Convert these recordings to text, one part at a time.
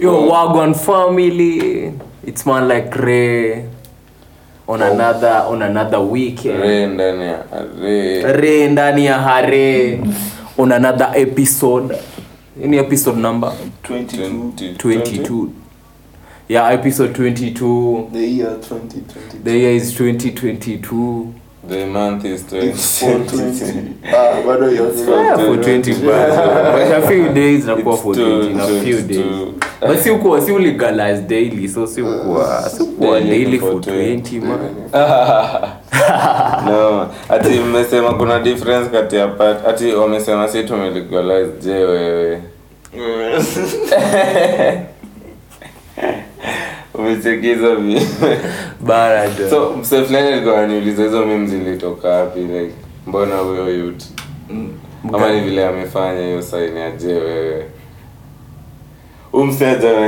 Yo, Wagwan family. It's man like Ray on another on another weekend. Ray ndani ya Ray. Ray ndani ya Hare on another episode. Any episode number 22 20 22. Yeah, episode 22. the year 2022 The year is 2022. The month is 20. ah bado hiyo for 20 but but a few days na kwa for too- 20 in few days. But si ukuwa si legalize daily so si uko si uko Daily daily for for 20 man. no. Ati mmesema kuna difference kati ya part ati wamesema si tumelegalize je wewe umechekiza so mse fulani alikuwa ananiuliza hizo mimi zilitoka wapi like mbona huyo yut ama ni vile amefanya hiyo saini aje wewe?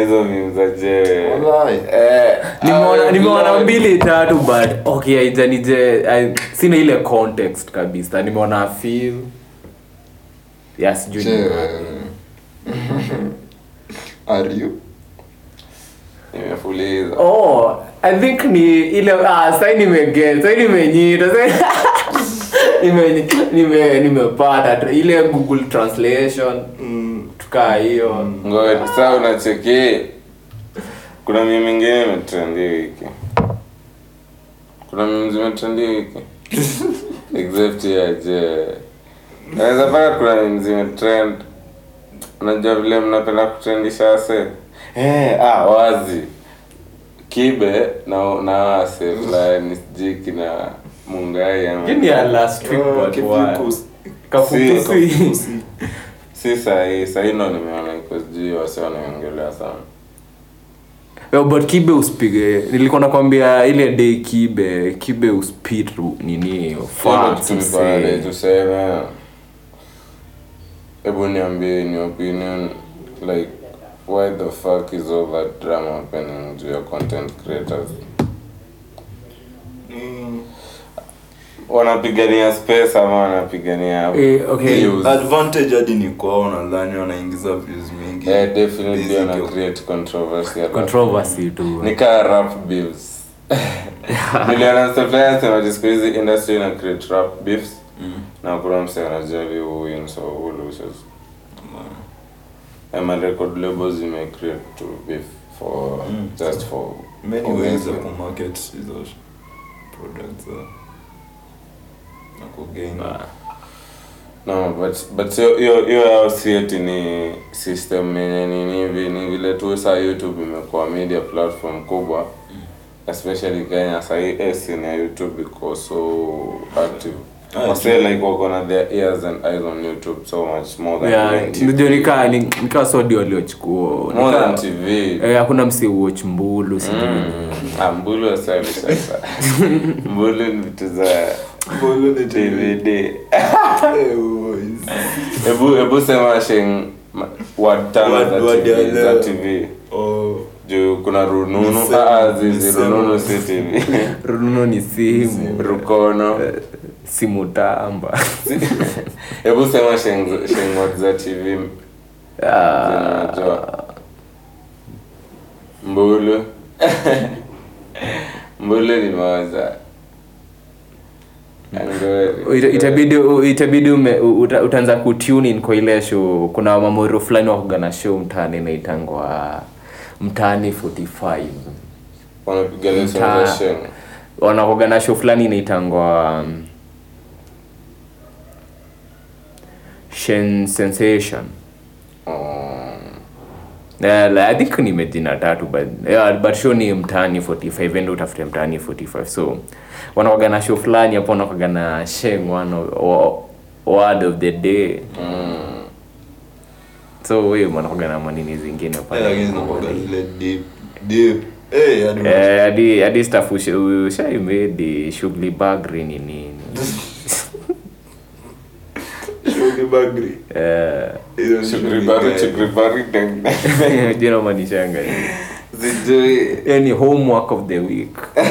Hizo za. Eh, nimeona mbili tatu but okay aijanije sina ile context kabisa. Nimeona feel. Ya sijui are you nimefuliza. Oh i think ni ile ah sai nimegeta, sai nimenyita nime nime nimepata ile google translation mm. tukaa hiyo. Ngoja saa unacheki. Kuna mimi mingine imetrendi wiki. Kuna mimi zimetrendi wiki. Except ya je naweza pata kuna mimi zimetrend. Unajua vile mnapenda kutrendisha se eh ah wazi kibe na na wase fulani sijui kina mungai ama Hii ya last week but why? usi- Kafukusi. kafukusi. si sahii sahii ndo nimeona iko sijui wasi wanaongelea sana Yo, but kibe usipige nilikuwa nakwambia ile day kibe kibe uspit nini tuseme hebu niambie ni opinion like why the fuck is all that drama happening to your content creators Mm. wanapigania space ama wanapigania Eh, okay. views? advantage hadi ni kwao nadhani wanaingiza views mingi yeah, definitely Busy wana create controversy hapa. controversy tu ni kaa rap beefs niliona seflaya sema siku hizi industry ina create rap beefs Mm. na kuna mse anajali who wins or who loses ama record labels zime create to beef for Mm. just for many ways wins. kumarket hizo products uh, na kugain nah. no but but hiyo- hiyo yao si eti ni system yenye nini hivi ni vile tu saa youtube imekuwa media platform kubwa especially kenya sahii scene ya youtube iko so active Ah, wase like wako na their ears and eyes on youtube so much more than Yeah, ndio nikaa ni- nikaa sodi waliochukua. More than tv. Eh, hakuna msi watch mbulu sijui Ah, mbulu asali sasa. Mbulu ni vitu za Mbulu ni dvd Eh, hebu hebu sema sheng word tano za TV za tv Oh, juu kuna rununu ah, zizi rununu si tv runo ni simu. Rukono eh, simu tamba hebu sema za tv zinajua. Mbulu. Mbulu ita- itabidi itabidi uta- utaanza kutune in kwa ile show. Kuna mamoro fulani wakugana show mtaani inaitangwa mtaani 45 wanapiga lesson Mtaa- za sheng wanakogana show fulani inaitangwa um, sensation. Oh. Yeah, I think ni Medina tatu but, yeah, but show ni mtaani 45 endo utafute mtaani 45 so wanakogana show fulani hapo wanakogana sheng one word of the day. Mm. so we wanakogana manini zingine eh, pale eh hadi Eh, staff usha- ushaimedi shughuli bagri ni nini shughuli bagri Eh, hizo ni Shughuli shughuli bari, gani? shughuli bari, deng. jina manishanga yani homework of the week.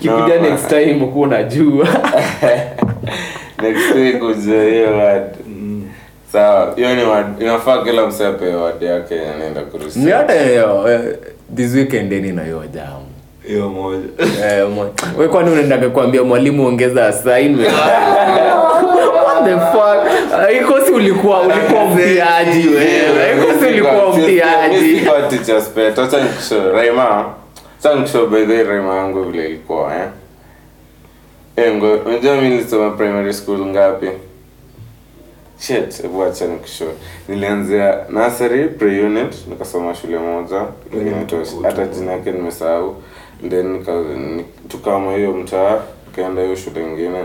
Kikuja No. next time ukuwa unajua. Next week ujue hiyo Mm. sawa hiyo ni inafaa kila msee apewe yake anaenda kurusi hiyo eh, this weekend eni na jamu hiyo moja. Eh, we kwani unaendaga kuambia mwalimu ongeza assignment What the fuck? Ah, ikosi ulikuwa ulikuwa mpiaji wewe ikosi ulikuwa pet acha nikushow Raima the way Raima yangu vile ilikuwa eh engo unajua mimi nilisoma primary school ngapi shit hebu acha nikushow nilianzia nursery pre unit nikasoma shule moja hata jina yake nimesahau then tukama hiyo mtaa nikaenda hiyo shule ingine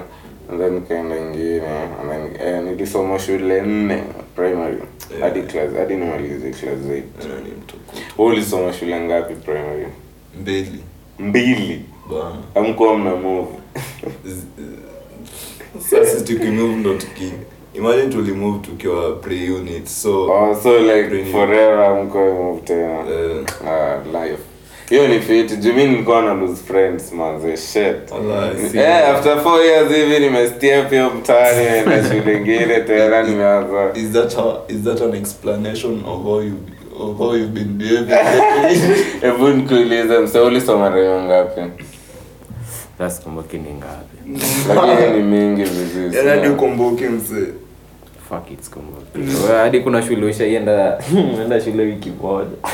and then nikaenda ingine and then eh, nilisoma shule nne primary hadi class hadi nimalize class 8 Wewe ni mtu wewe ulisoma shule ngapi primary? Mbili. Mbili. Bwana. amkuwa mna move. Sasa tukimove ndo tuki imagine tulimove tukiwa pre unit so oh, so like forever amkuwa move tena. Uh, uh, life hiyo ni fit juu mi nilikuwa na lose friends manze shit. Eh, after four years hivi nimestia pia mtaani na shule ingine tena nimeanza. is that how, is that an explanation of how you of how you've been behaving? Hebu nikuulize mse ulisoma rayo ngapi? Sikumbuki ni ngapi. Lakini ni mingi vizuri Yaani ukumbuki msee Fuck it's. Hadi kuna shule ushaienda enda shule wiki moja.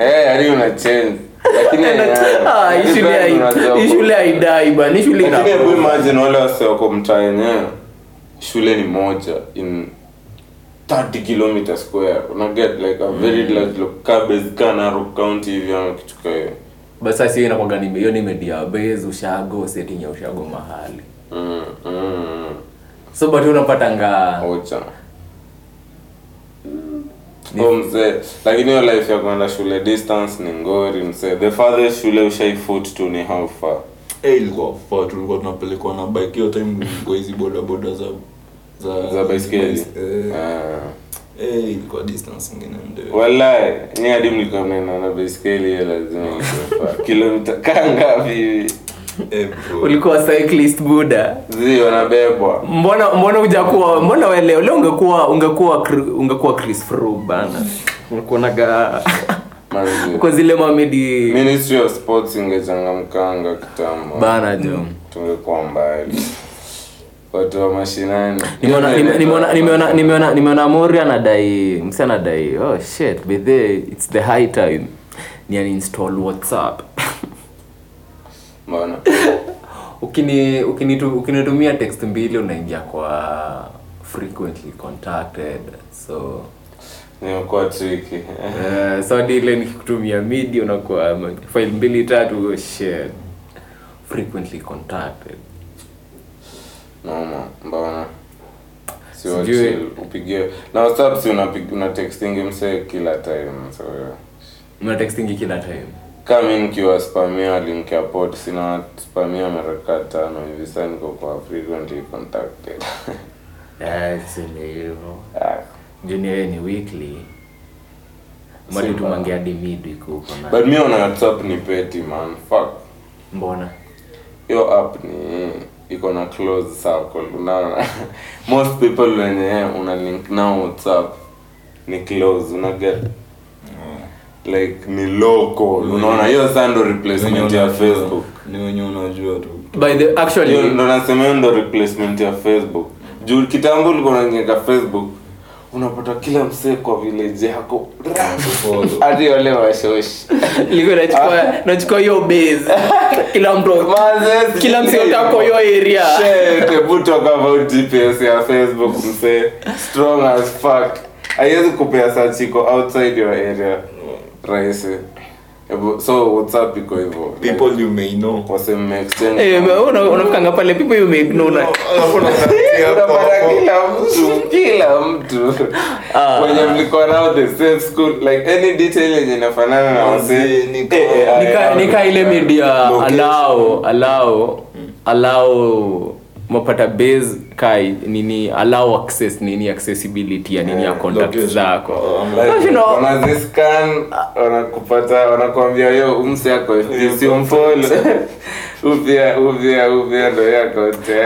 Eh, hadi una change lakini Ah, shule hai- shule haidai bana. Hii shule lakini hebu imagine wale wase wako mtaa yenyewe. Shule ni moja in 30 km square. Una get like a very large lo- ka base ka Narok county hivi ama kitu hiyo. Basi sasa hiyo inakuwaga ni hiyo ni media base ushago setting ya ushago mahali. Mm, mm, so but unapata nga? Ocha. Oh, mzee. Lakini hiyo life ya kwenda shule distance ni ngori mzee. The farthest shule ushaifoot to ni how far? Eh ilikuwa far tulikuwa tunapelekwa na bike. Hiyo time ilikuwa hizi boda boda za za za baiskeli? eh, Ah. eh ilikuwa distance nyingine ndio. Wallahi, ni hadi mlikuwa mnaenda na baiskeli hiyo lazima kilomita kaa ngapi hivi ulikuwa cyclist buda wanabebwa mbona mbona hujakuwa mbona wewe leo ungekuwa ungekuwa ungekuwa Chris fru bana. Unakuonaga kwa zile mamedi. Ministry of sports ingechangamkanga kitambo. Bana jo. Tungekuwa mbali. Watu wa mashinani. Nimeona nimeona nimeona nimeona nimeona Mori anadai msi anadai oh shit bethe it's the high time. Ni uninstall WhatsApp mbona ukini ukinitu- ukinitumia text mbili unaingia kwa frequently contacted so. Nimekuwa tricky. Uh, so hadi ile nikikutumia midi unakuwa um, file mbili tatu oh shit. Frequently contacted. Noma mbona? Si upigie. Na whatsapp si una una texting mse kila time so. Una texting kila time kama mi nikiwa spamia link ya port sina spamia mereka tano hivi sasa niko kwa frequently contacted. Eh, hivyo. Ah. junior ni weekly. Mali tumange hadi midweek huko na but mi ona whatsapp ni petty man. Fuck. Mbona? Hiyo app ni iko na close circle. Unaona most people wenye una link nao whatsapp ni close una get like ni local. Unaona hiyo sasa ndo replacement ya facebook. ni wenye unajua tu. By the actually ndo nasema hiyo ndo replacement ya facebook. Juu kitambo ulikuwa facebook unapata kila msee kwa village yako. Hadi wale washoshi ilikuwa nachukua nachukua hiyo base. Kila mtu kila msee utako hiyo area. Shit, hebu talk about GPS ya Facebook msee. Strong as fuck. Haiwezi kupea search iko outside your area. Rahisi. So WhatsApp iko hivyo. people you may know Wase mme exchange. eh una- una- unafikanga pale people you may know na kila mtu, kila mtu. Ah. Wenye mlikuwa nao the same school like any detail yenye inafanana na wase. Manze, ni kama- Eh, eh, nika nika ile media allow allow allow mapata base kai nini allow access nini accessibility ya nini ya Eh, contact zako. Know- wanaziscan wanakupata wanakuambia yo umse yako fc umfolo upya upya upya ndo yako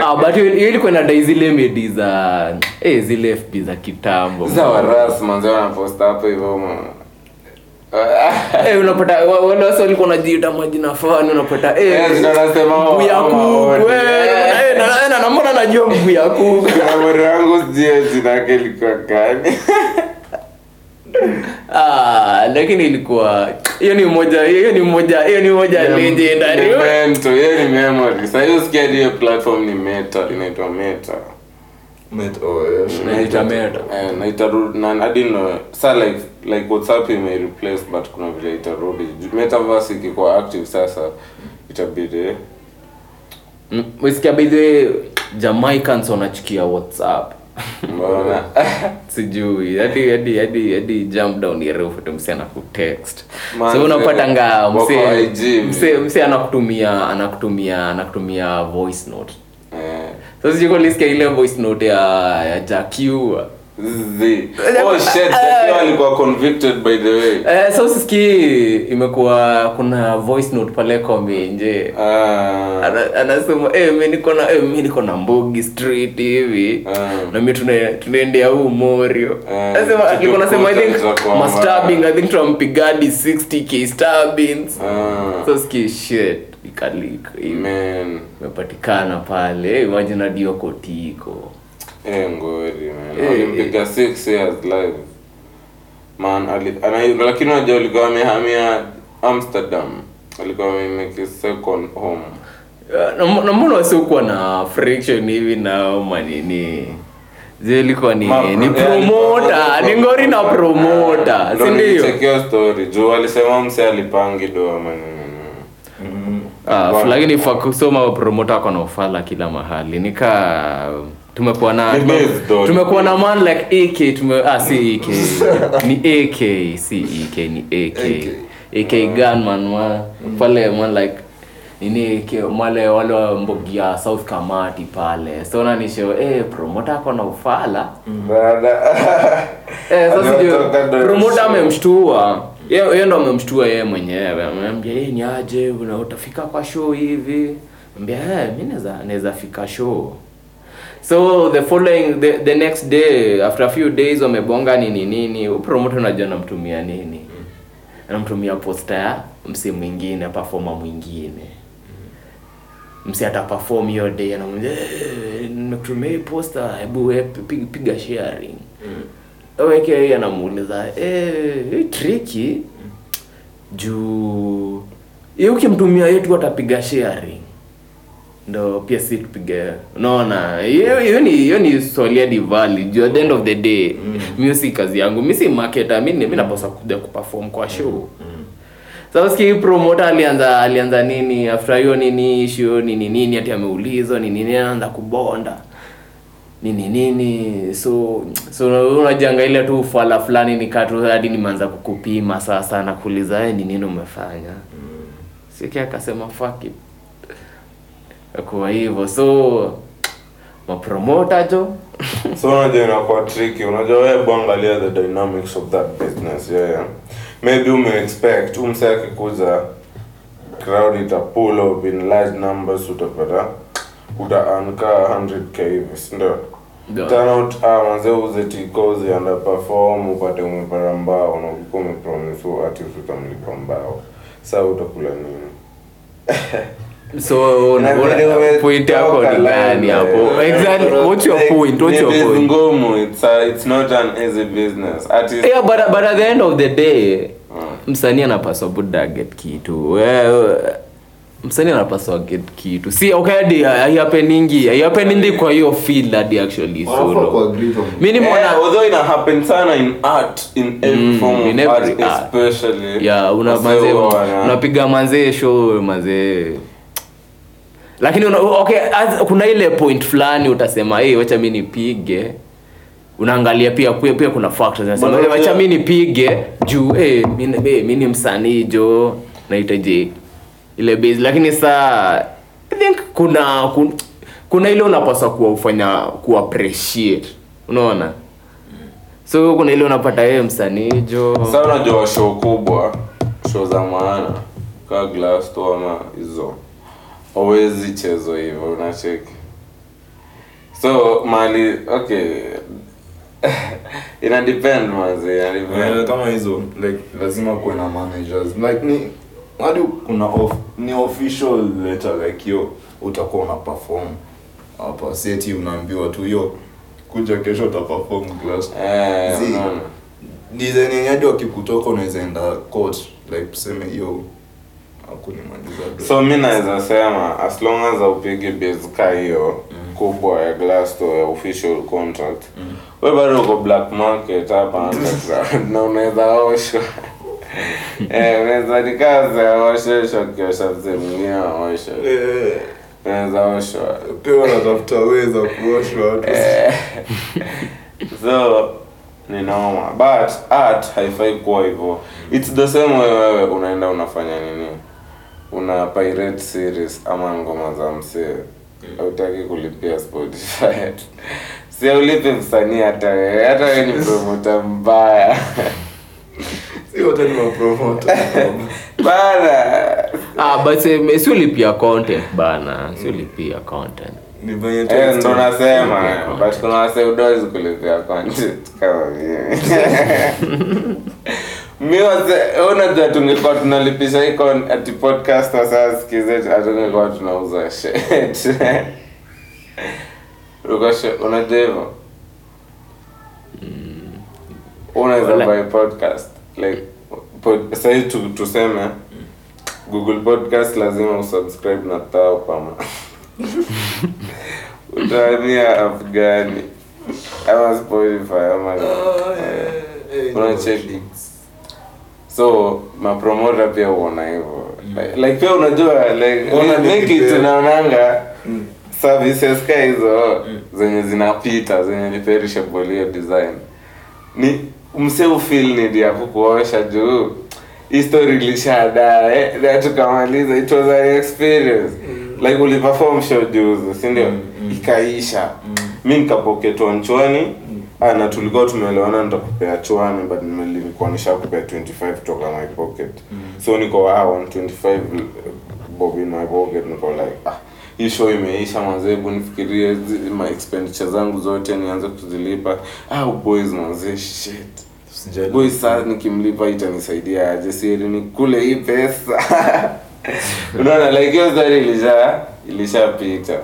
Ah, but hiyo ilikuwa inadai zile medi za eh, zile fb za kitambo. Za waras manze wanaposta hapo hivyo unapata wa- wale wasi walikuwa wanajiita majina fani unapata eh, Eh, nasema mguu ya kuku wote. eh, eh, na- na- na najua mguu ya kuku? Kuna mori wangu sijue jina yake likuwa gani. Ah, lakini ilikuwa hiyo ni moja hiyo ni moja hiyo ni moja legendary. hiyo ni memory. Sasa hiyo sikia hiyo platform ni meta inaitwa meta sa like like WhatsApp ime but kuna vile itarudi metaverse ikikuwa active sasa. Itabidi Umesikia by the way Jamaicans wanachukia WhatsApp. Sijui hadi hadi hadi hadi jump down ya refu tu msee anakutext. So unapatanga wako msee IG, msee msee anakutumia anakutumia anakutumia voice note so sijui kwa ile voice note ya ya Jakiu. The, oh shit uh, alikuwa convicted by the way. Eh so sisikii imekuwa kuna voice note pale komenje ah. Ana- anasema eh mimi niko na eh mimi niko na Mbogi street hivi. Uh, na mimi tuna tunaendea huu Morio. Anasema alikuwa anasema I think tutakuwa ma mbaya. stabbing I think tunampigadi 60k stabbings. Ah. So ski shit ikalik man imepatikana pale imagine hadi hiyo Eh, ngori man. Eh, Walimpiga years live. Man, ali, ana, lakini unajua alikuwa amehamia Amsterdam. alikuwa second home. na na mbona wasiokuwa na friction hivi na manini zilikuwa ni Ma- ni promoter ni ngori na promoter si ndio story. Juu alisema mse alipangi doa man. Mm. Ah, Bwana. lakini fa kusoma promoter wako na ufala kila mahali. Nika tumekuwa na tumekuwa na man like AK tume ah si AK ni AK si EK ni AK AK gunman man pale man like nini male wale wa mbogia South Kamati pale. So nanisho eh promoter ako na ufala? Baada. Eh, sasa promoter amemshtua yeye ndo amemshtua yeye mwenyewe. Amemwambia yeye ni aje? Utafika kwa show hivi? Ambia eh mimi naweza naweza fika show. So the following the, the next day after a few days wamebonga nini nini promoter unajua namtumia nini. Anamtumia poster ya msi mwingine performer mwingine. Msi ata perform hiyo day anamwambia eh, nimekutumia poster hebu piga, sharing. Sharing weke yeye anamuuliza eh hii tricky? Juu yeye ukimtumia yetu atapiga sharing. Ndo pia si tupige unaona hiyo ni hiyo ni Solia Divali. juu at the end of the day mm. si kazi yangu mimi si marketer mimi mimi napaswa kuja kuperform kwa show. Sasa siki promoter alianza alianza nini? After hiyo nini issue nini nini ati ameulizwa nini nini anaanza kubonda nini nini so so unajanga ile tu fala fulani nikatu hadi nimeanza kukupima sasa na kuuliza "Eh, ni nini umefanya? Siki akasema fuck it. Kwa hivyo so mapromota jo. So unajua inakuwa tricky. Unajua wewe bwangalia the dynamics of that business. Yeah, yeah. maybe umeexpect umse akikuza crowd ita pull up in large numbers utapata utaanka 100k hivi sindio Yeah. turnout ah, manze uze tiko zianda perform upate umepata mbao na ulikuwa umepromise ati utamlipa mbao. Saa utakula nini? So una- una- point yako ni gani hapo? Eh. exactly what's your point? What's your point? ngumu it's, a, it's not an easy business. Artist yeah but, but at the end of the day Mm. msanii anapaswa buda get kitu wewe msanii anapaswa get kitu. Si okay hadi haihapeningi haihapeningi kwa hiyo field hadi actually solo on- nimeona Yeah, although ina happen sana in art in every Mm, form in every art, art. especially. Yeah una manze unapiga manze show manze lakini una, okay as, kuna ile point fulani utasema hey, wacha mimi nipige. Unaangalia pia pia, pia kuna factors nasema wacha mimi nipige. Juu hey, mimi hey, mimi ni msanii jo nahitaji ile base. Lakini saa i think kuna kuna, kuna ile unapaswa kuwafanya kuappreciate unaona? So kuna ile unapata yeye msanii jo. Sasa unajua show kubwa, show za maana kaa Glasto ama hizo hauwezi chezo hivyo, unacheki. So mali okay, ina depend manzi, ina Eh, depend. kama hizo like lazima kuwe na managers. Like ni hadi kuna off, ni official letter like yo utakuwa una perform. Hapa seti unaambiwa tu hiyo kuja kesho uta perform glass Eh, Zi. design yenye hadi wakikutoka unaweza enda court like tuseme hiyo hakunimaliza. So mi naweza sema as long as upige base ka hiyo kubwa ya Glasto ya official contract. We bado uko black market hapa underground na unaweza oshwa eh, unaweza nikaza osheshwa kiosha mzee mwingine aosha naweza oshwa pia wanatafuta weza kuoshwa watu. So ni noma but art haifai kuwa hivyo. Its the same way wewe unaenda unafanya nini? Una pirate series ama ngoma za msee. Hautaki kulipia spotify si aulipi msanii hata hata wewe ni promota mbaya si wote ni mapromoter bana. Ah, but um, siulipia content bana. Siulipia content. Ni venye tu Eh, ndo nasema but kuna wase kulipia content. Kama mimi. Mi unajua tungekuwa tunalipisha hii ati podcast sasa tunauza shit. Unajua hivo unaweza Wala- podcast like pod, tu, tuseme google podcast lazima usubscribe na tao pama. Utaamia app ama spotify ama unacheki so mapromota pia uona hivyo. Like, like pia unajua like Mbona tunaonanga services ka hizo zenye zinapita zenye ni perishable hiyo design. Ni mse ufil need ya kukuosha juu. History ilishadaa eh, na tukamaliza it was an experience. Like uliperform show juzi si ndio? Mm, mm. ikaisha. Mi nikapoketwa nchwani ah, na tulikuwa tumeelewana nitakupea chwani but nilikuwa nishakupea 25 toka my pocket. So niko ah, 125 bob in my pocket niko like ah hii show imeisha manze hebu nifikirie my expenditure zangu zote nianze kuzilipa. Au boys manze shit. Boys saa nikimlipa itanisaidia aje? Sieri nikule hii pesa. Unaona like hiyo story ilisha ilishapita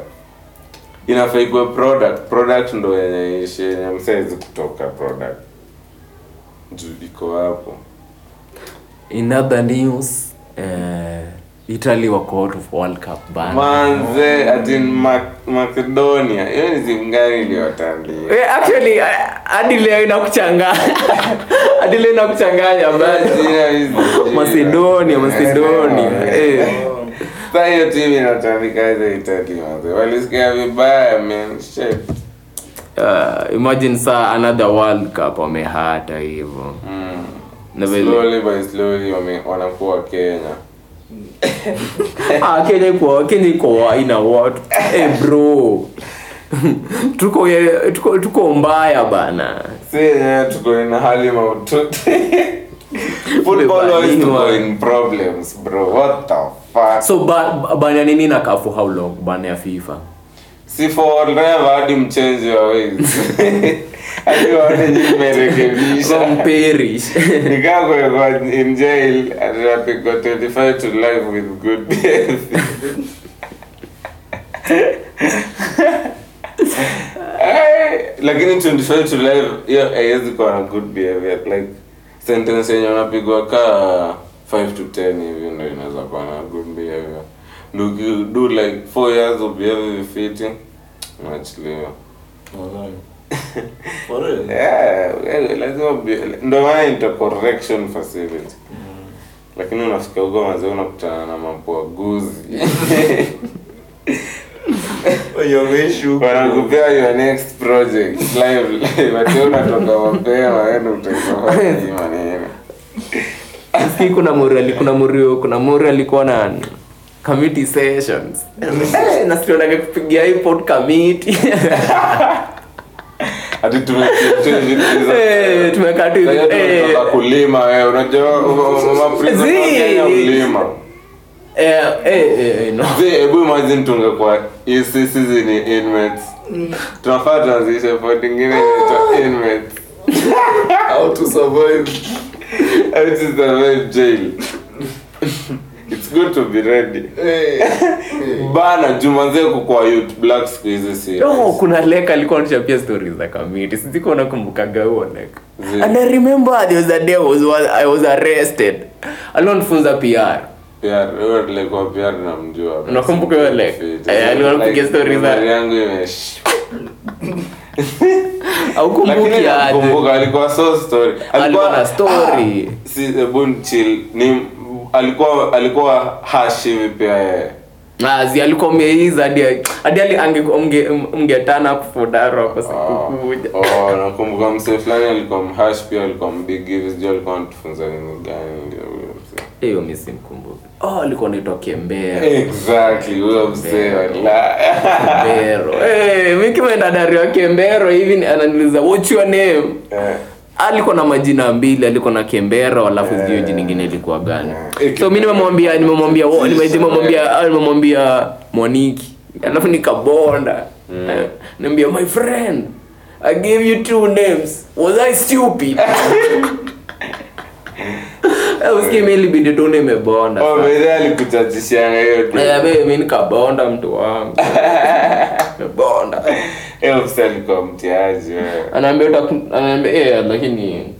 inafaa ikuwe product. Product ndo yenye ishi yenye msaizi kutoka product. Juu iko hapo. In other news uh, italy wako out of world cup bana. Manze ati macedonia. Hiyo ni timu gani iliyotandia? Eh, actually uh, hadi leo inakuchanganya hadi leo inakuchanganya bana. Macedonia, Macedonia. Eh. Sasa hiyo timu inatandika hizo Italy manze. Walisikia vibaya man. Shit. Uh, imagine saa another world cup wamehata hivyo mm. Slowly by slowly wanakuwa Kenya ah, kenya kwa kenya iko ina what? Hey bro. Tuko ye- tuko tuko mbaya bana. Si yenyewe tuko in hali maututi football always tuko in problems bro. What the fuck? So ba, ba- bana nini na kafu? How long? Bana ya fifa si hadi mchenzi wa hadi waone nyinyi mmerekebisha. Perish nikaa kuwekwa in jail atapigwa 25 to life with good behavior lakini 25 to life hiyo haiwezi kuwa na good behavior. Like sentence yenye unapigwa kaa 5 to 10 hivi ndo inaweza kuwa na good behavior ndo do like four years of behavior fitting unachiliwa. Yeah, lazima ndo maana ita correction facility. Lakini unafika huko mazee unakutana na mapuaguzi wanakupea your next project live live. Ati unatoka mapema wenda utaifanya maneno kuna muri ali- kuna mori kuna muri alikuwa na committee sessions. Eh, na sionage kupigia hii committee. Hadi. Eh, tumekaa tu hivi, eh. kulima wewe unajua mama ulima eh, hebu imagine tungekuwa sisi ni inmates. Tunafaa tuanzishe pod ingine inaitwa inmates. How to survive? How to survive jail it's good to be ready hey. hey. bana jumanzee kukua youth black siku hizi serious. No, kuna leka alikuwa anachapia stories za committee sijiko nakumbukaga huo leka and i remember there was a day I was, I was arrested alionfunza pr Pia, wewe tulikuwa pia tunamjua. Unakumbuka yule? Eh, alikuwa stories za- yangu imesh au aje nakumbuka alikuwa so story Alikuwa na story. Ah, si Bunchil ni alikuwa alikuwa hash hivi pia yeye Azi alikuwa umeiza hadi hadi ali- ange- kufodaro kwa siku kuja. oh nakumbuka msee fulani alikuwa mhash pia alikuwa mbig hivi alikuwa anatufunza nini gani Hiyo mimi simkumbuki. Oh, alikuwa anaitwa Kembero. exactly huyo msee wala Kembero. Eh, mimi kimeenda dari wa Kembero hivi ni- ananiuliza what's your name? Eh, alikuwa na majina mbili alikuwa na Kembera alafu sijui jina nyingine ilikuwa gani. Eh, so mi nimemwambia nimemwambia nimemwambia ah, nimemwambia mwaniki alafu nikabonda. Eh, niambia my friend i gave you two names. Was i stupid? Eh, usikie mi ilibidi tu nimebonda oh mzee alikuchachishianga hiyo tu Eh, be, nikabonda mtu wangu. Nimebonda alikuwa mtiaji anaambia anaambia eh, lakini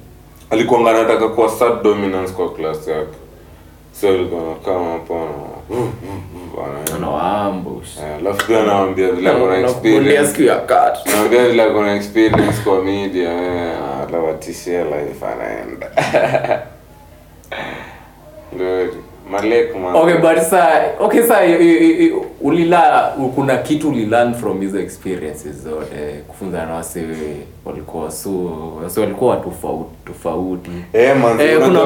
alikuwa anataka kuwa sad dominance kwa class yake. So alikuwa anakaa hapo na anaenda anawaambush Eh, alafu pia anawambia vile akona experience. vile akona kwa media atawatishia life anaenda Malek man okay but sa okay sa i- i- i- ulila kuna kitu ulilearn from hizo experiences zote kufunza na wase walikuwa so wase walikuwa tofauti Eh, Eh, kuna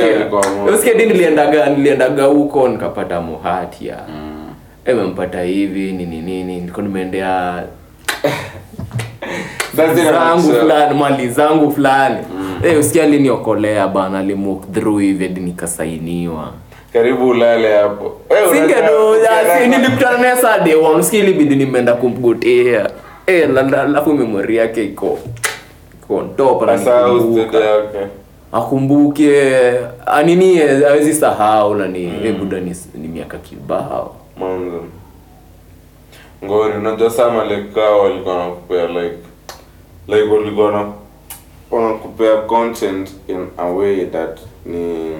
eh. Usikie niliendaga niliendaga huko nikapata muhatia Eh, mempata hivi nini nini niko nimeendea zangu fulani mali zangu fulani. Eh, usikia aliniokolea bana alimwalk through hivi hadi nikasainiwa. Karibu ulale hapo. Eh, nilikutana naye saa day one ilibidi nimeenda kumgotea Eh, la- la- alafu memori yake iko top akumbuke anini awezi sahau nani mm. buda ni, ni miaka kibao. Mwanzo. Ngori unajua like walikuwa nakupea like like walikuwa na wanakupea content in a way that ni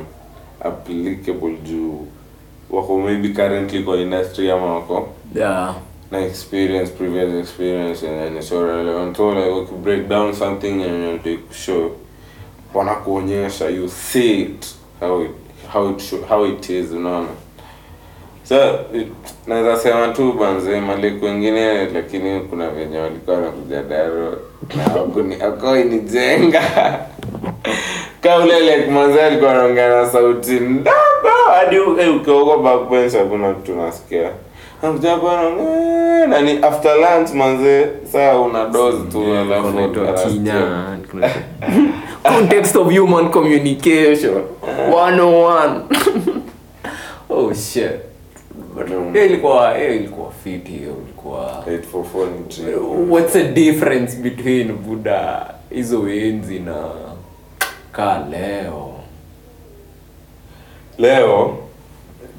applicable juu wako maybe currently kwa industry ama wako yeah. na experience previous experience and then so relevant. So like okay, break down something and you take show. Wanakuonyesha you see it how it how it should, how it is unaona so naweza sema tu banze maliku wengine lakini kuna venye walikuwa wanakuja daro na wakuni akoinijenga ka ule like manze alikuwa anaongea na sauti ndogo. Hadi eh, ukiwa huko hakuna kitu nasikia nani after lunch manze saa una dose tu context of human communication. 101 oh shit But hiyo ilikuwa ilikuwa fit hiyo ilikuwa 844 what's the difference between buda hizo enzi na ka leo? Leo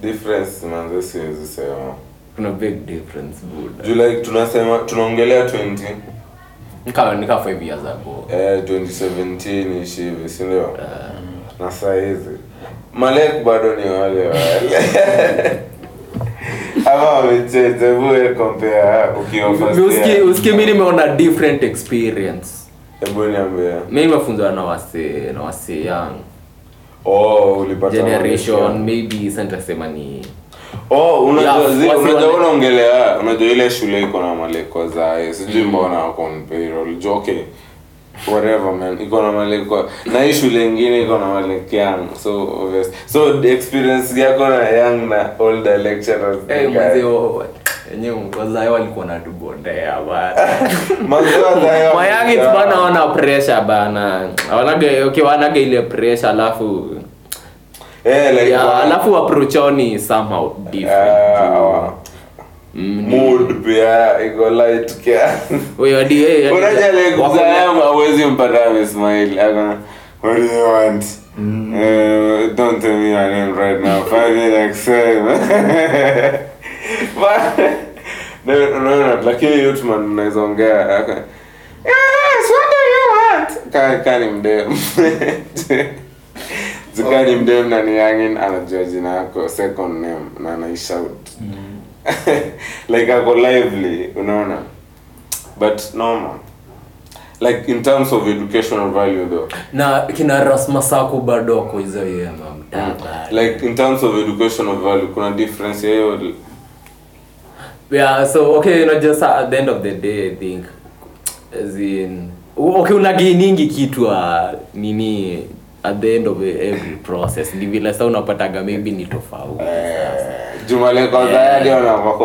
difference manze siwezi sema. Kuna big difference buda juu like tunasema tunaongelea 20 nika nika 5 years ago. Eh, 2017 ishi hivi si ndio? Na saa hizi. Malek bado ni wale wale ama wamecheze bue compare ukiwa usikie usikie mimi nimeona different experience. Hebu mimi nimefunzwa na wase na wase young. Oh ulipata generation maybe sasa ni Oh, unajua unajua unaongelea unajua ile shule iko na maleko zae sijui mbona wako on payroll. Juu, okay whatever man. Iko na maleko na hii shule ingine iko na malek young so obvious. So the experience yako na young na older lecturers hey, Eh, gani? mzee wa- wenyewe wazae walikuwa natubondea bana. Manze wa mayangi bana wana pressure bana. Wanaga okay wanaga ile pressure alafu Eh, like yeah, alafu approachoni somehow different Ah, Mm, ni- mood pia iko light kiasi Wewe hadi- unajua like wako- hawezi mpata amesmile akona what do you want? Uh, don't tell me your name right now find me But- no no no lakini youth man unaweza ongea aka yes what do you want? Ka ka mdem. Zika mdem na ni yangin anajua jina yako second name na anaishout like ako lively unaona? But normal. Like in terms of educational value though. Na kina rasmasako bado ako hizo mtaba like in terms of educational value kuna difference hiyo yeah so okay you know just at the end of the day i think as in okay unagainingi kitu uh, nini at the end of every process ni vile sa unapataga maybe ni tofauti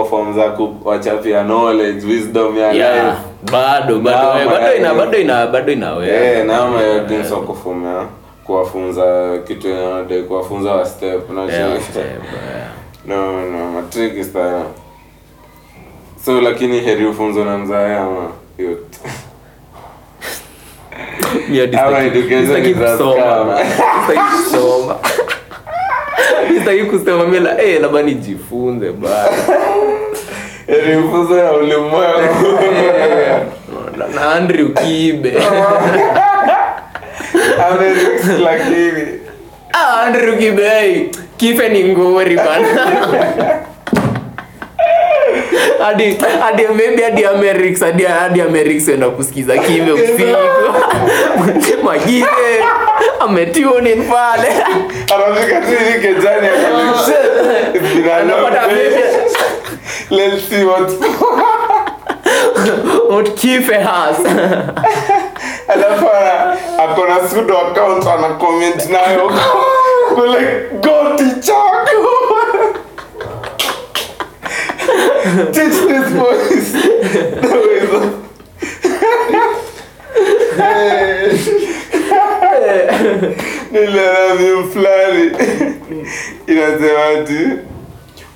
form za kuwachapia knowledge wisdom ya yeah. life. Bado bado Naam, bado ina bado ina bado ina Eh, wewe na ama ya jinsi wako form kuwafunza kitu kuwafunza wa step na Yeah, shit. step, yeah. no no so lakini heri ufunzo na mzae ama yote sitaki kusema mi la eh labda nijifunze bana ya ulimwengu. Na, Andrew Kibe. Amerix lakini. Ah, Andrew Kibe kife ni ngori bana hadi hadi maybe hadi Amerix hadi hadi Amerix enda kusikiza Kibe usiku. Magide ametune pale anafika tu kejani akalisha It's been a long Anapata day. baby. Let's see what's what Kife has. Alafu ana- sudo account ana comment nayo. Kule goti chako teach this voice. The ways of niliona meme fulani inasema ati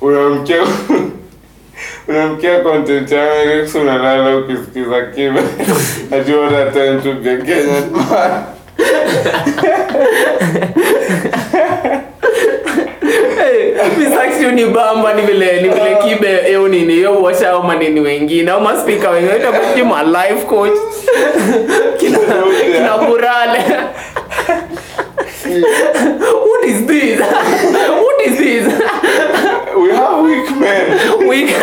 unamkia unamkia content ya Alex unalala ukisikiza kiba ati what time to be a Kenyan man. Ni vile ni vile kibe eu nini yo washa au manini wengine au maspika wengine itabidi ma life coach. Kina kina kurale what is this? What is this? We have weak men. We'll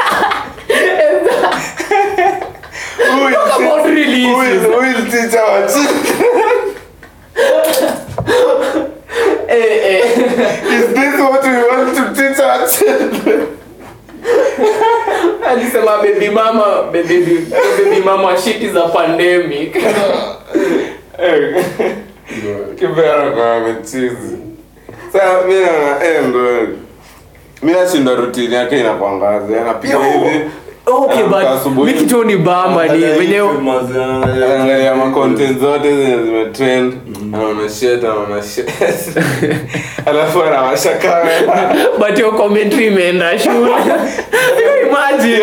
Talk about teach- who will, teach our children eh, eh. is this what we want to teach our children alisema baby mama baby baby mama shit is a pandemic. Eh, kibera kwa amechizi Sasa mimi naona eh, ndo mi nashinda rutini yake inakwangazi anapiga hivi okay anaamka but mi kitu ni bamba ni wenyewe anaangalia macontent zote zenye zimetrend. Anaona shit anaona shit alafu anawasha kamera but your commentary imeenda shule. Imagine.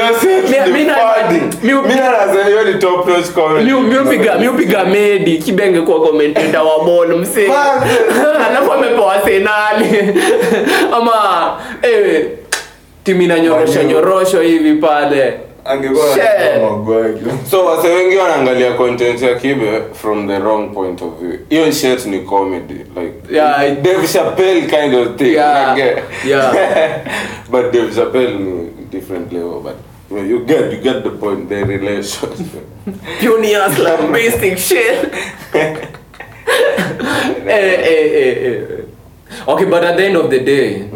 Mi- mi na- ni top notch comment mi- mi upiga- mi upiga medi kibenge kwa commentator wa ball msee. Alafu amepewa senali. Ama eh, timu inanyorosha nyorosho hivi pale Shit. so wase wengi wanaangalia content ya kibe from the wrong point of view hiyo shit ni comedy like Yeah, it, Dave Chappelle kind of thing Yeah, yeah. but Dave Chappelle ni different level but you, know, you get you get the point the relation Pioneers like basic shit. eh, eh, eh, eh. Okay, but at the end of the day,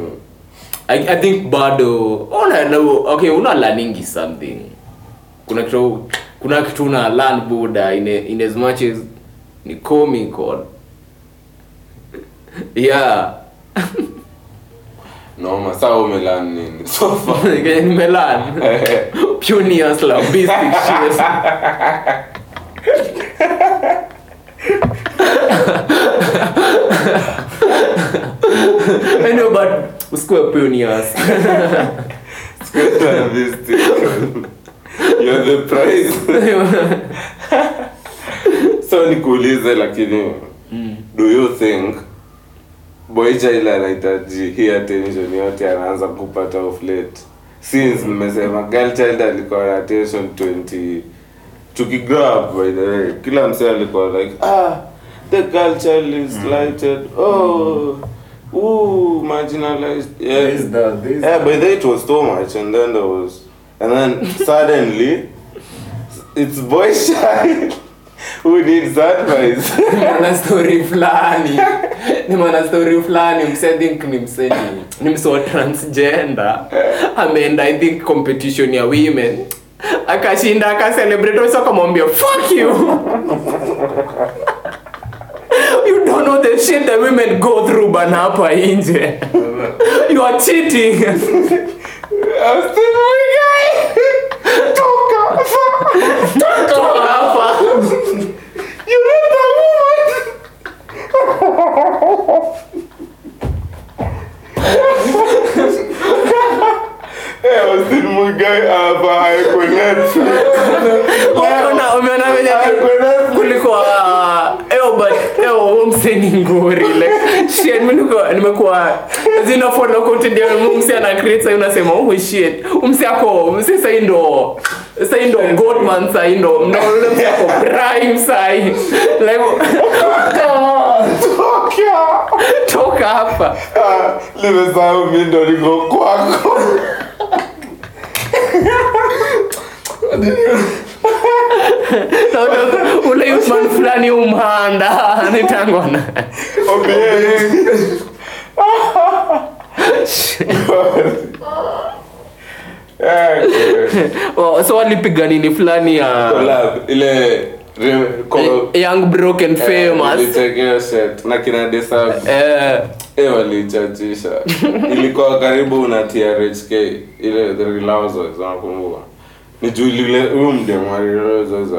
I, I think bado no, okay, una learning something. Kuna kitu kuna kitu una learn buda in, a, in as much as ni comical. Yeah. Noma saa umelan nini? So far. Nimelan. Pioneers la basic shit anyway pioneers You're the prize. So nikuulize lakini do you think boichaila anahitaji hii attention yote anaanza kupata of late? Since nimesema girl child alikuwa na attention 20 tukigrow up by the way kila msee alikuwa like ah the girl child is lighted oh ooh marginalized yeah. This, the, this, yeah by then it was too much and then there was and then suddenly it's boy child who needs advice Mana story fulani. Mana story fulani mse think ni mse ni, ni mse transgender. Ameenda i think competition ya women. Akashinda akaselebrate, akamwambia fuck you know the shit that women go through bana hapa nje. You are cheating. I'm still my guy. Toka toka. Hapa you need a woman. Hey, I was but eo mse ni ngori like shit mimi niko nimekuwa zina follow content ya mse ana create sasa unasema oh shit. Umse ako mse sasa ndo sasa ndo godman sasa ndo mnaona mse ako prime sasa like toka toka hapa. Nimesahau mimi ndo niko kwako. Na ule- Usman fulani umhanda nitangona. Oh, so walipiga nini fulani ya ile young broken eh, famous. na kina eh. Eh walichachisha. Ilikuwa karibu na TRHK ile the unakumbuka ni juu lile huyu mdemu wa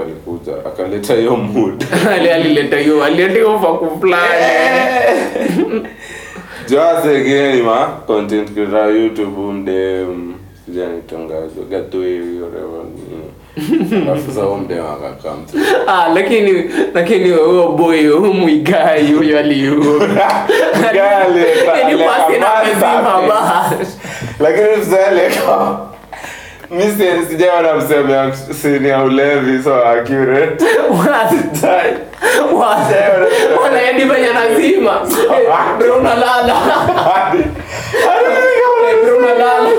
alikuja akaleta hiyo mood. Alileta hiyo alileta hiyo ma content creator youtube mdem sijanitangazo gatoi whatever mm. alafu sa huyo mdem akakam ah lakini lakini huyo boy huyo mwigai huyo aliyo Gali, mi si- sijaona mseme sini ya ulevi so accurate Sijai. venye nazima unalala Hadi- bro unalala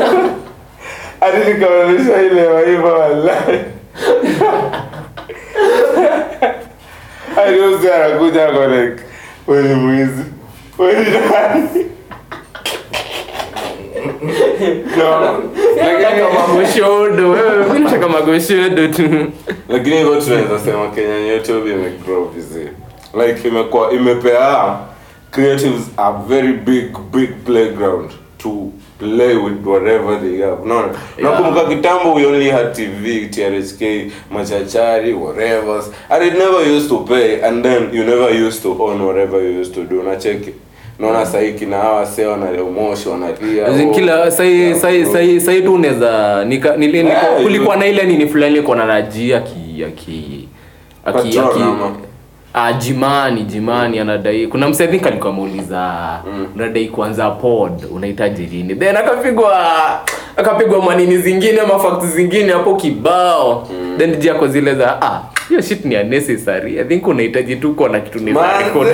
hadi nikaonyesha ile waiva wallahi hadi usi anakuja ako like weni mwizi weni nani no Nataka magoshodo nataka magoshodo tu. Lakini hivyo tunaweza sema kenya youtube imegrow vizuri. Like imekuwa imepea creatives a very big big playground to play with whatever they have. Unaona Yeah. nakumbuka kitambo we only had tv trsk machachari whatever. And it never used to pay and then you never used to own whatever you used to do. Unacheki naona sahii kina hawa se wanamoshi wanalia kila sai tu unaweza nika nili, niko, Yeah, kulikuwa na ile nini fulani iko na naji aki aki aki aki? Ah, jimani jimani anadai kuna mse think alikuwa ameuliza Mm. unadai kuanza pod unahitaji lini then akapigwa akapigwa manini zingine mafakti zingine hapo kibao. Then jako zile za ah hiyo shit ni unnecessary i think unahitaji tu kuwa na kitu ni record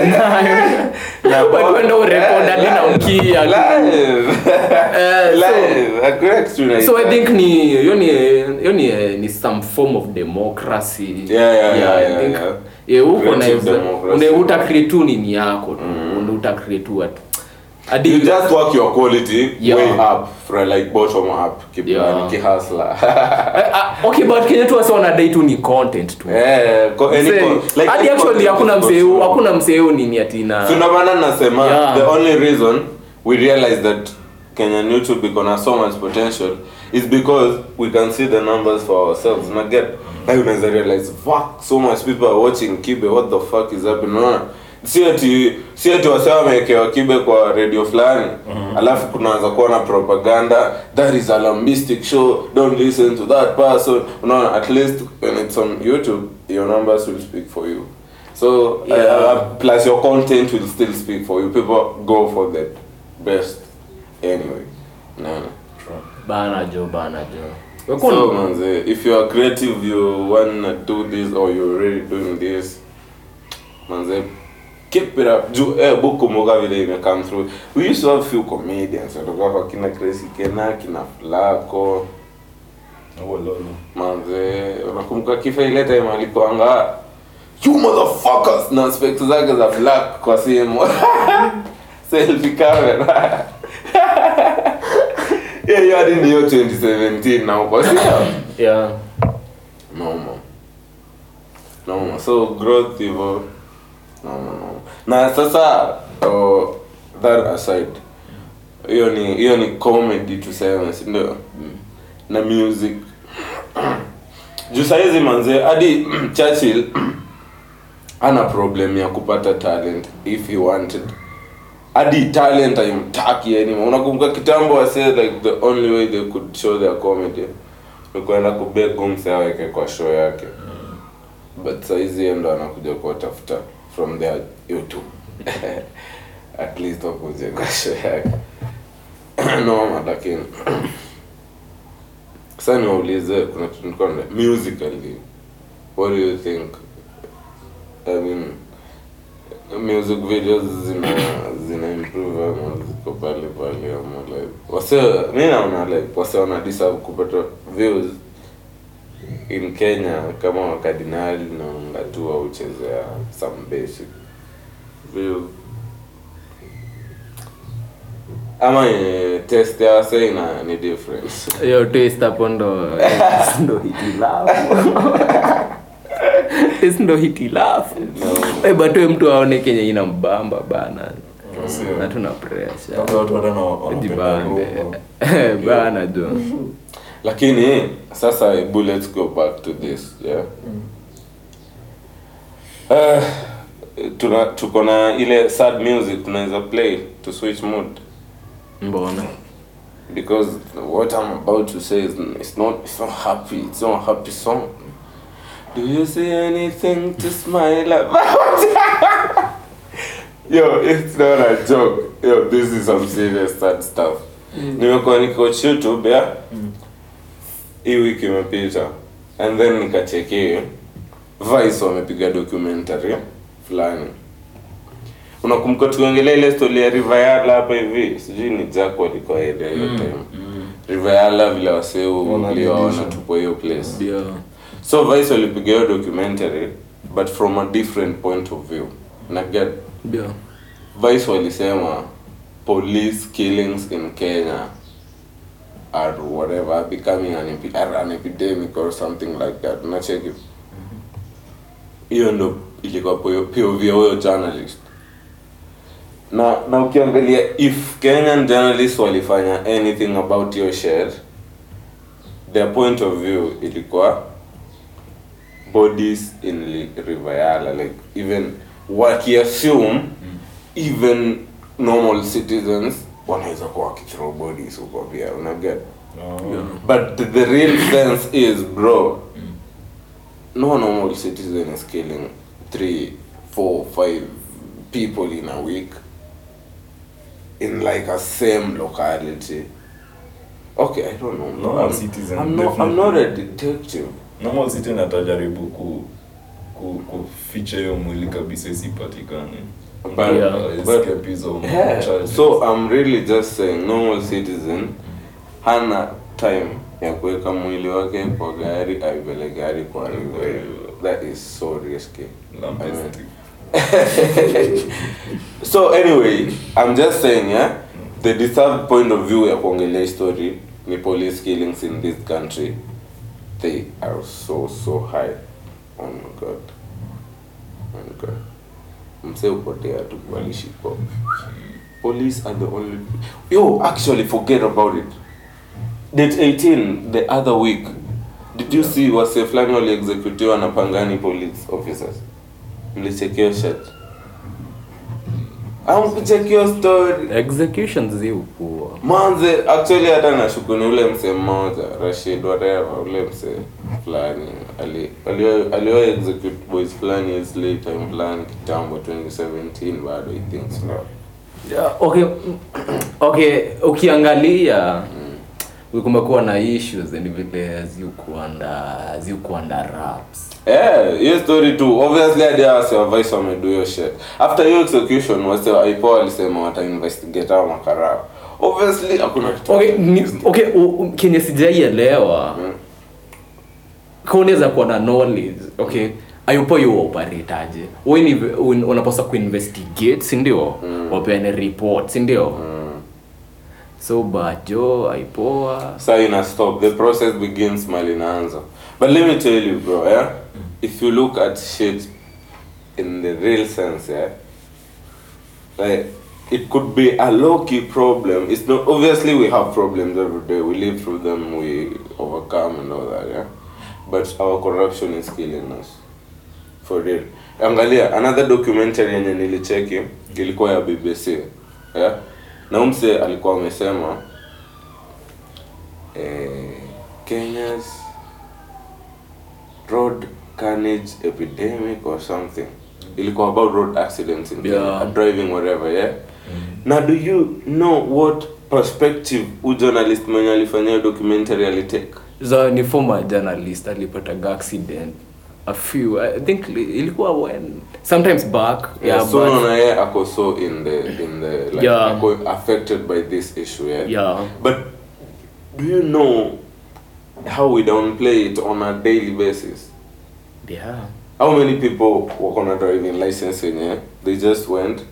nayo wenda urecord hadi na ukia. Eh, so-. Hakuna so i think ni hiyo ni hiyo ni eh, ni some form of democracy Yeah, yeah, yeah, I yeah, think yeah. yeah. huko Creative naweza democracy. create tu nini yako tu mm. uta create tu at Hadi- you just work your quality Yeah. way up from like bottom up keep Yeah. kihasla Eh, ah, okay but kenya tu wase wanadai tu ni content tu eh co any like hadi actually hakuna is mseu hakuna mseu nini ati na So maana nasema Yeah. the only reason we realize that Kenyan YouTube iko so much potential is because we can see the numbers for ourselves. Na get like unaweza realize fuck so much people are watching Kibe what the fuck is happening unaona si ati si ati wamewekewa Kibe kwa radio fulani alafu kunaanza kuwa na propaganda that is alarmistic show don't listen to that person unaona at least when it's on YouTube your numbers will speak for you so Yeah. uh, plus your content will still speak for you. People go for the best anyway. No. bana jo bana jo So manze, if you are creative, you wanna do this or you're already doing this, manze, keep it up. juu eh, buku moga vile ime come through. We used to have few comedians. Walikuwa kwa kina Crazy Kena, kina Flako. Oh, manze unakumbuka kifa ile time alikuanga you motherfuckers. Na specs zake za black kwa simu. Selfie camera. Yeah, hiyo hadi ni hiyo 2017 na uko sio yeah. Noma noma so growth hivyo noma no. na sasa oh, that aside hiyo ni hiyo ni comedy tuseme si ndio? Na music. Juu sahizi manze hadi churchill ana problem ya kupata talent if he wanted. Hadi talent aimtaki anymore. Unakumbuka kitambo wase like the only way they could show their comedy ni kuenda kubeg aweke kwa show yake. But saizi ndo anakuja kuwatafuta from their youtube at least show yake noma lakini sasa niwaulize kuna musically what do you think? I mean music videos zina zina improve ama ziko pale pale ama like wase mi naona like wase wana deserve kupata views in Kenya kama wakardinali naonga tu auchezea some basic. Views ama eh, test ya wase ina ni difference hiyo taste hapo ndo ndo hitilafu taste ndo hitilafu no. but we mtu aone kenye ina mbamba bana. Na tuna pressure. Labda watu wana- wanapenda bana jo lakini sasa bullets go back to this yeah uh, tuna tuko na ile sad music tunaweza play to switch mood. Mbona? Because what i'm about to say is it's not it's not happy it's not a happy song. Do you see anything to smile about? Yo it's not a joke. Yo this is some serious sad stuff. Nimekuwa nikoch youtube ya hii wiki imepita. And then nikacheki vice wamepiga documentary fulani. Unakumbuka tuongelea ile story ya rivayala hapa hivi? Sijui ni jack alikuwa area hiyo time. rivayala vile waseu Wanarudisha. uliwaona tupo hiyo place. Ndio. So vice walipiga hiyo documentary but from a different point of view. Na get ndio. Vice walisema police killings in kenya are whatever becoming an, epi- an epidemic or something like that. Nacheki hiyo ndo ilikuwa po- POV ya huyo journalist. Na na ukiangalia if kenyan journalists walifanya anything about your share their point of view ilikuwa bodies in Rivayala like even wakiassume even normal citizens wanaweza kuwa wakithrow bodies huko pia unaget? Oh. but the real sense is bro no normal citizen is killing three four five people in a week in like a same locality okay i don't know Normal I'm, citizen, I'm, not, I'm not a detective normal citizen atajaribu ku ku kuficha hiyo mwili kabisa isipatikane But, Yeah. but Escapism, yeah, charges. so I'm really just saying normal citizen hana time ya kuweka mwili wake kwa gari aipele gari kwa. That is so risky. So anyway i'm just saying yeah the deserved point of view ya kuongelea story ni police killings in this country. They are so so high oh my god. Oh my god msee upotea tu walishikwa police are the only yo actually forget about it date 18 the other week. Did you see wase fulani waliexecutiwa na pangani police officers? Mlichekio shit. Amkuchekio story. Executions manze actually hata nashuku ni ule msee mmoja rashid whatever ule msee fulani ali- alio- alio execute boys fulani time fulani kitambo 2017 bado i think so Yeah, okay okay ukiangalia kumekuwa na issues and vile ziukuanda ziukuanda raps. Eh, hiyo story tu obviously hadi hawa wase wa vice wamedo hiyo shit. After hiyo execution wase wa ipo walisema wata investigate hao makarao obviously hakuna kitu. Okay ni, okay kenye sijaielewa Mm. kaunaweza kuwa na knowledge okay ayupo yu operataje weni unapaswa kuinvestigate sindio mm. wapeane report sindio Mm. So bajo aipoa Sasa ina stop. The process begins mali inaanza but let me tell you bro yeah? If you look at shit in the real sense yeah? Like it could be a low key problem. It's not obviously we have problems every day. We live through them. We overcome and all that yeah? But our corruption is killing us. For real. Angalia another documentary yenye nilicheki ilikuwa ya bbc yeah? Na umse alikuwa amesema eh, kenya's road carnage epidemic or something. Ilikuwa about road accidents in Yeah. Kenya, driving whatever yeah? Na do you know what perspective ujournalist mwenye alifanyia documentary alitake? So ni former journalist alipataga accident a few. I think li- ilikuwa when? Sometimes back yeah, yeah, so but, yeye ako so in the in the like Yeah. ako affected by this issue yeah? yeah. But do you know how we downplay it on a daily basis? Yeah. How many people work on a driving license here they just went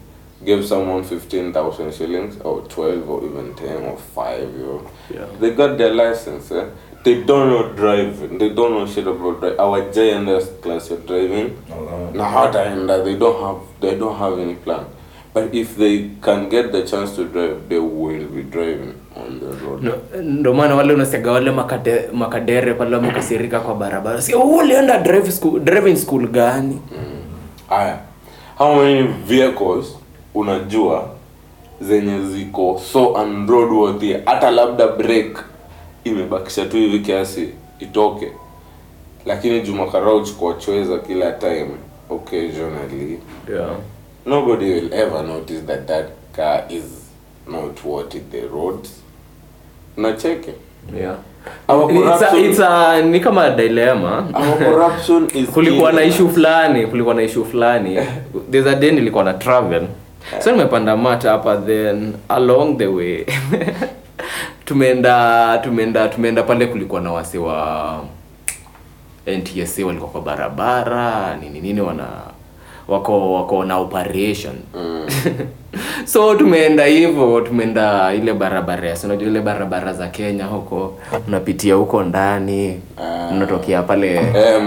give someone 15000 shillings or 12 or even 10 or 5 you yeah. they got their license eh? They don't know driving they don't know shit about driving our JNS class of driving. Na hataenda they don't have they don't have any plan. But if they can get the chance to drive they will be driving on the road. No- ndo maana wale unasiaga wale makade, makadere pale wamekasirika kwa barabara. Si "Oh, ulienda drive school, driving school gani? Aya how many vehicles unajua zenye ziko so unroadworthy hata labda break imebakisha tu hivi kiasi itoke. Lakini jumakarau chukua chweza kila time occasionally yeah. nobody will ever notice that that car is not what the roads. Nacheke yeah. Our It's a, corruption- it's a, ni kama is kulikuwa na issue fulani kulikuwa na issue fulani. There's a day nilikuwa na travel. So nimepanda mat hapa then along the way tumeenda tumeenda tumeenda pale kulikuwa na wase wa NTSA walikuwa kwa barabara nini nini wana wako wako na operation. So tumeenda hivyo tumeenda ile barabara si unajua ile barabara za Kenya huko unapitia huko ndani Ah. unatokea pale. Eh,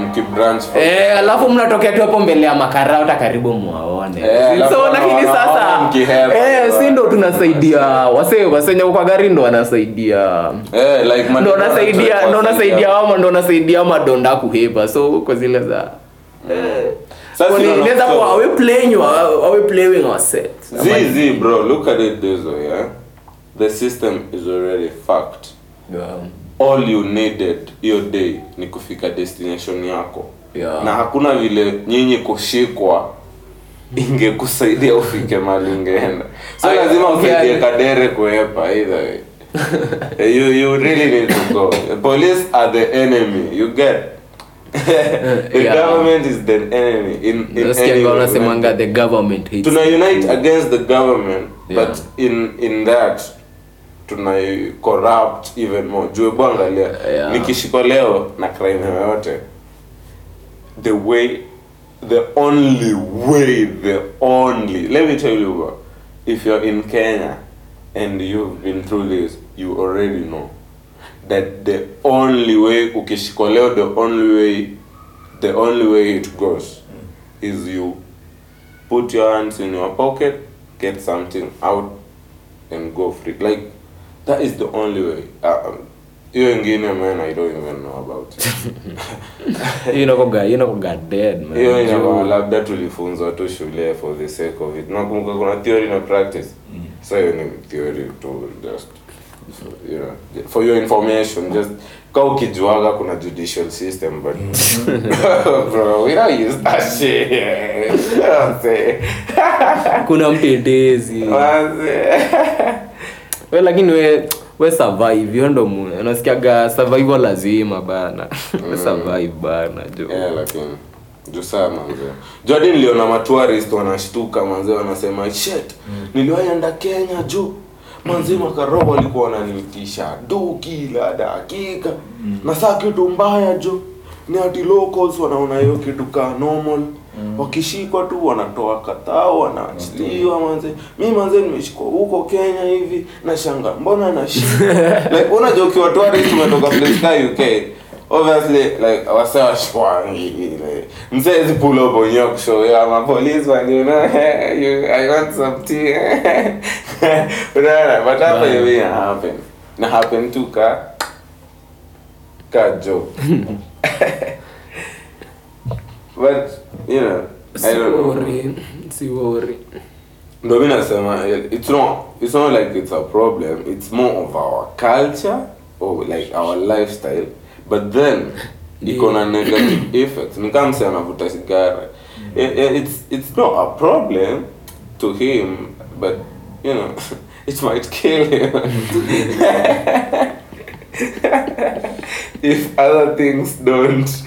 for- Eh, alafu mnatokea tu hapo mbele ya makarao hata karibu mwaone. Eh, so lakini sasa eh, si ndo tunasaidia. Wase wasenya kwa gari ndo wanasaidia. Eh, like ndo wanasaidia ndo wanasaidia wama ndo wanasaidia madonda kuhepa so kwa zile za eh, So- kuwa are we playing you? are we playing our sets Zi, zi, bro, look at it this way, yeah? The system is already fucked. yeah. All you needed hiyo day ni kufika destination yako. Yeah. Na hakuna vile nyinyi kushikwa ingekusaidia ufike mali ingeenda. So lazima usaidie kadere kuepa either way. Eh, you you really need to go. The police are the enemy. You get. the Yeah. government is the enemy in in any wanasemanga the government hates tuna unite against the government Yeah. but in in that tuna corrupt even more juu hebu Yeah. nikishikwa leo na crime yoyote the way the only way the only let me tell you if you're in kenya and you've been through this you already know that the only way ukishikwa the only way the only way it goes is you put your hands in your pocket get something out and go free. Like that is the only way. Uh, um, ingine man i don't even know about hiyo inakoga dead man. Hiyo Juu- labda tulifunzwa tu shule for the sake of it. Nakumbuka kuna theory na practice. So hiyo ni theory tu just you know for your information just ka ukijuaga kuna judicial system but bro we don't use that shit. Kuna mtetezi we lakini we we survive. Hiyo ndo unasikiaga survival lazima bana. We survive bana jo. Yeah, lakini juu saa manze. Juu hadi niliona matourist wanashtuka manze wanasema shit mm. niliwaenda kenya juu manze makarobo alikuwa wananiitisha du kila dakika. Na saa kitu mbaya jo ni ati locals wanaona hiyo kitu ka normal. Wakishikwa tu wanatoa katao wanaachiliwa manze. Mi manze nimeshikwa huko kenya hivi na shanga mbona nashika? Like unajua ukiwatoa tourist umetoka place ka uk obviously like wasewa washwangi like msezi pull up on your show you know you, I want some tea but hiyo ina happen na happen to ka ka joke. But you know I don't know. Si worry. ndo mi nasema it's not it's not like it's a problem. It's more of our culture or like our lifestyle. But then iko na negative effects. Ni kama mse anavuta sigara. I- it's it's not a problem to him but you know it might kill him. If other things don't.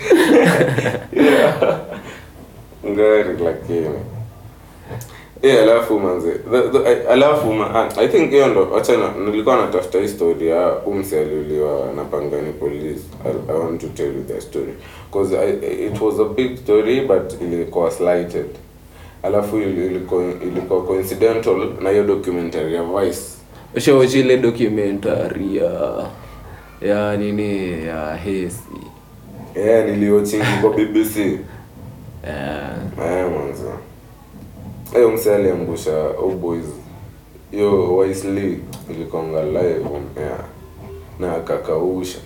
Yeah. Lakini yeah alafu manze alafu ma- I think hiyo ndo achana nilikuwa natafuta hii story ya umse aliuliwa na pangani police. I, I want to tell you the story. Because it was a big story but ilikuwa slighted alafu ili- ilikuwa ilikuwa coincidental na hiyo documentary ya Vice. Ushaochi ile documentary ya ya nini ya hesi. Yeah niliwatchingi kwa BBC Eh, Eh, mwanzo hiyo mse aliangusha oh boys. Hiyo Wesley ilikonga live yeah. na akakausha.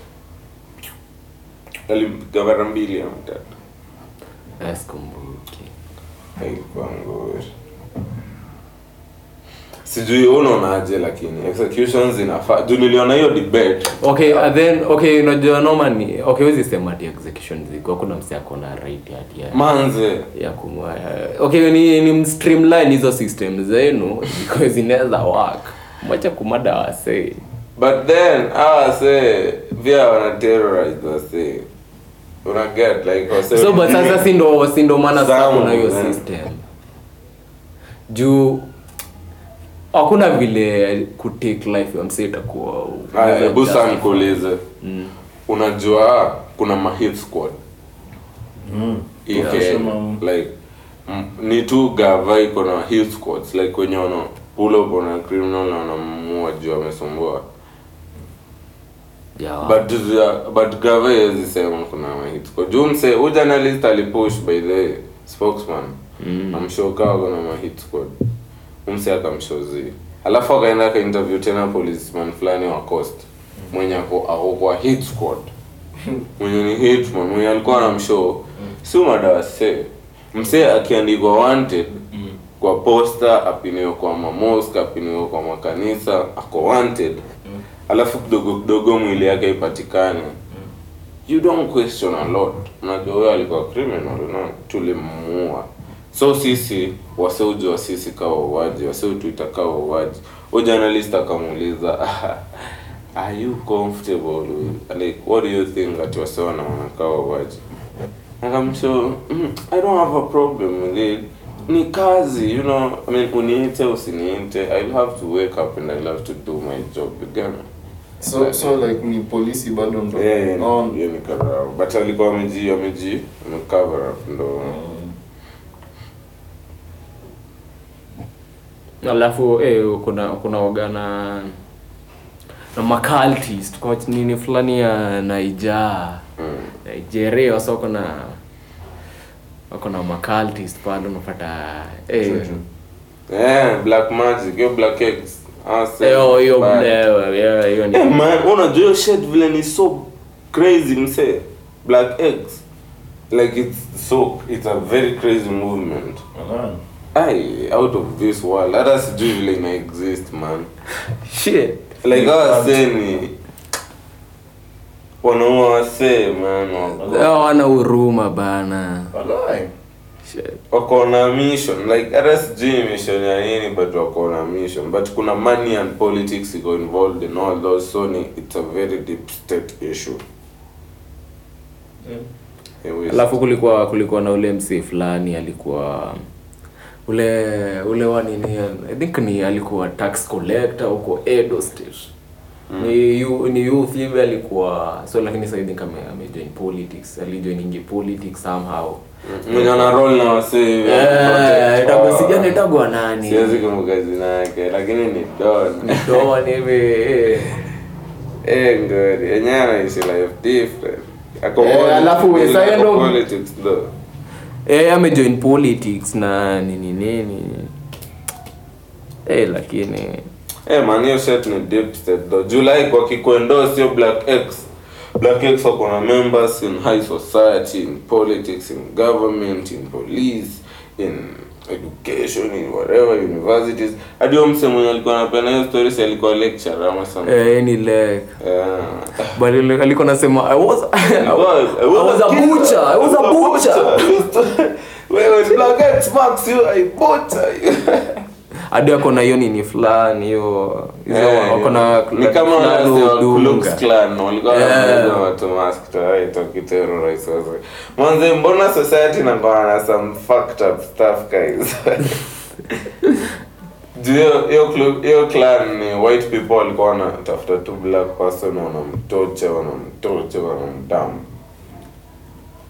Alimpiga mara mbili ama tatu eh, sikumbuki haikuwa nzuri. sijui wewe unaonaje lakini executions inafaa juu niliona hiyo debate. Okay uh, then okay unajua normally okay huwezi sema ati execution ziko. Kuna msi na right ati ya manze. ya kumwa okay ni ni streamline hizo system zenu because zinaweza work. Mwacha kumada wasee. But then ah say pia wana terrorize wase una get like wase so but sasa si ndo si ndo maana sasa kuna hiyo eh. system juu hakuna vile kutake life msee itakuwa hebu nikuulize Mm. unajua kuna mahit squad Mm. Ike, Professional. like m- ni tu gava iko na hit squads like wenye wana pull up on a criminal na wanamua juu amesumbua Yeah. But the- but gava haiwezi sema kuna ma hit squad juu mse huyu journalist alipush by the spokesman. Mm. amshow kuna ma umse akamshozi alafu akaenda akainterview tena policeman fulani wa coast. Mwenye ako ako kwa hit squad. Mwenye ni hitman mwenye alikuwa na mshow. Si madawa se msee akiandikwa wanted kwa posta apiniwe kwa mamosk apiniwe kwa makanisa ako wanted alafu kidogo kidogo mwili yake ipatikane you don't question a lot. Unajua huyo alikuwa criminal na tulimuua. So sisi waseujua sisi kaa wauaji waseutuita kaa wauaji. Huyo journalist akamuuliza are you comfortable with, like what do you think ati wase wanaona wauaji? Akamsho mm, i don't have a problem with it. Ni kazi you know i mean uniite usiniite. I'll have to wake up and i'll have to do my job again So so like ni polisi bado ndo. Yeah, no. Yeah, ni karao. But alikuwa ameji ameji cover up ndo. Mm. Alafu eh kuna kuna waga na na macultist nini fulani ya Naija. Mm. Nigeria wasa wako na wako na macultist pale unapata eh. Yeah, black magic, yo black eggs. Ah, same. hiyo hiyo Eh, man, unajua hiyo shit vile ni so crazy mse. Black eggs. Like it's so it's a very crazy movement. Ai, out of this world. Hata sijui vile ina exist man. shit Like hawa wasee ni wanaua wasee man. wana huruma bana wako na mission like hata sijui mission ya nini but wako na mission. But kuna money and politics iko involved in all those so ni it's a very deep state issue. Yeah. alafu kulikuwa kulikuwa na ule msee fulani alikuwa ule ule wa nini i think ni alikuwa tax collector huko edo state. Ni, yu, ni youth hivi alikuwa so lakini sasa hivi kama amejoin politics alijoiningi politics somehow mwenye ana roll na wasee itakuwa itagwa nani? Siwezi kumbuka jina yake lakini ni don. Don hivi. Eh. ngori. Yenyewe anaishi life different. Ako Eh, alafu sasa ndo- politics though. Eh, amejoin politics na nini nini eh, lakini Eh man, hiyo set ni deep state though. July kwa kikwendo sio Black X. Black X wako na members in high society, in politics, in government, in police, in education, in whatever universities. Hadi mse mwenye alikuwa anapenda hiyo stories alikuwa lecturer ama something. eh, ni like Yeah. but ile- alikuwa nasema I was I was, I was a butcher I was a butcher Wewe Black X Max you, I butcher. hadi ako na hiyo nini fulani hiyo hizo Eh, wako na ni kama. Klux Klan walikuwa Yeah. watu mask to right wakiterrorize. Mwanzo mbona society na na some fucked up stuff guys. Hiyo clan ni white people walikuwa wanatafuta tu black person wanamtoche wanamtoche wanamdam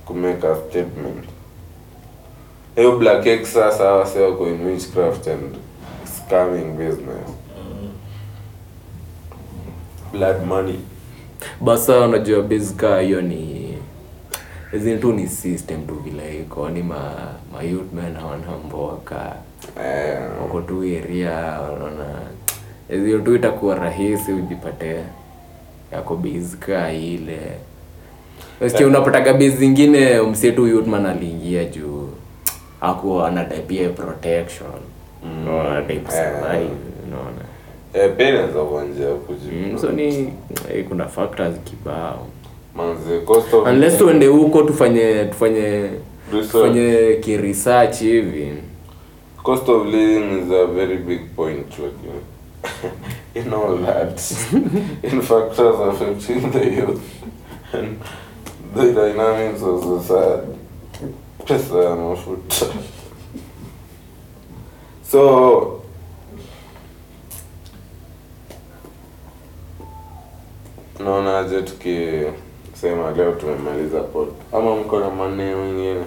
kumeka statement. Hiyo black X sasa wase wako in witchcraft and scamming business. Blood money. basa unajua basika hiyo ni hizi tu ni system tu vile iko. Ni ma ma youth men hawana mboka. Eh, wako tu area wanaona hiyo tu itakuwa rahisi ujipate yako base ka ile. Usikia unapataga base zingine msetu youthman aliingia juu. Aku anadapia protection Mm. mm. anadai Eh. unaona. Eh, mm, so ni eh, kuna factors kibao. Manze, cost of unless tuende huko tufanye tufanye tufanye kiresearch hivi. Cost of living is a very big point in all that. In factors affecting the youth. And the dynamics of society pesa ya mafuta so naonaje tukisema leo tumemaliza pod. Ama mko na maneno mengine?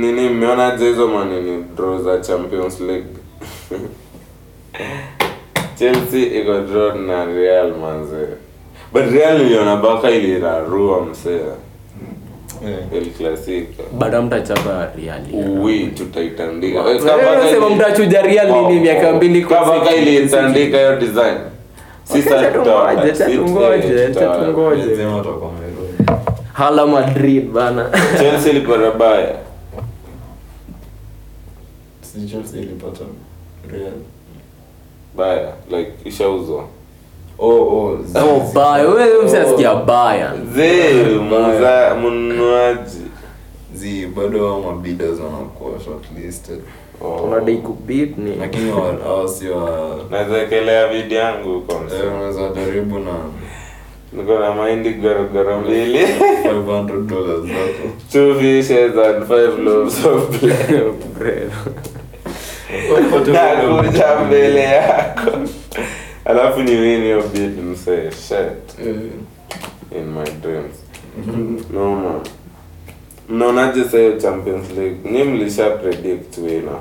Nini, mmeona aje hizo manini draw za champions league? Chelsea iko draw na real manze. But real iliona baka ilirarua msea el clasico bado mtachapa tutaitandika. Wewe Eh, mtachuja Real nini miaka mbili kwa hiyo design. Tungoje, tungoje, hala madrid bana. Chelsea ilipata baya. Si Chelsea ilipata Real. baya like ishauzwa Oh, oh, baya. wewe msiasikia baya. Zee zi bado hao mabidas wanakuwa shortlisted unadai kubit ni. Lakini wa- hao naweza ekelea video yangu huko Eh, unaweza jaribu na niko na mahindi gorogoro mbili. 500 dollars zako. Two fishes and five loaves of bread Bread. nakuja mbele yako alafu ni nini hiyo bid msee shit? Eh, in my dreams. No man mnaonaje sasa hiyo champions league? Ni mlisha predict winner.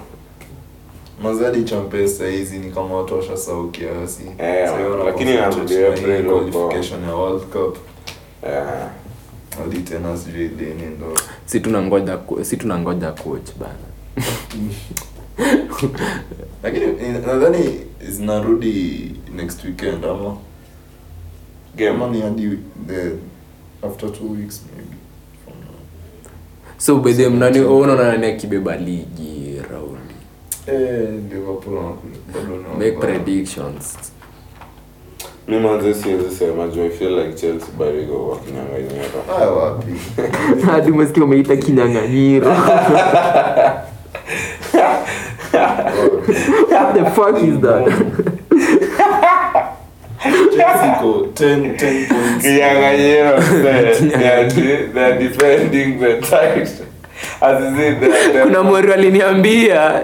Mazadi champesa hizi ni kama watu washasahau kiasi. Eh, Sasa lakini wanaconcentrate inarudi na hii April qualification ya world cup. Eh, hadi tena sijui lini ndo. Si tunangoja si tunangoja coach bana. Lakini eh, nadhani zinarudi next weekend. Ama game ni hadi the after two weeks maybe. From now. so by the mnani unaona nani akibeba ligi raundi eh Liverpool bado ni make predictions. Mi manze siwezi sema juu i feel like chelsea bado iko kwa kinyang'anyiro. Haya wapi? Hadi umesikia umeita kinyang'anyiro. What the fuck is that Iko 10 10 points kuna mweri aliniambia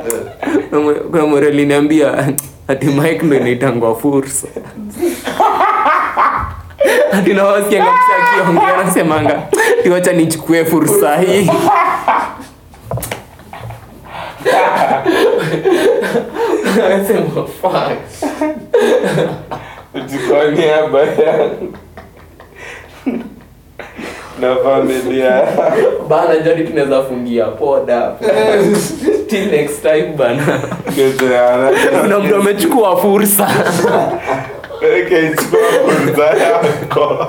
kuna mwe- aliniambia ati mike ndo inaitangwa fursa. Ati nawasikianga msa akiongea nasemanga tiwacha nichukue fursa hii. Nasema, fuck. Kwa niaba yangu na familia bana jadi tunaweza fungia poda till next time bana. Kuna mtu amechukua fursa. Kechukua fursa yako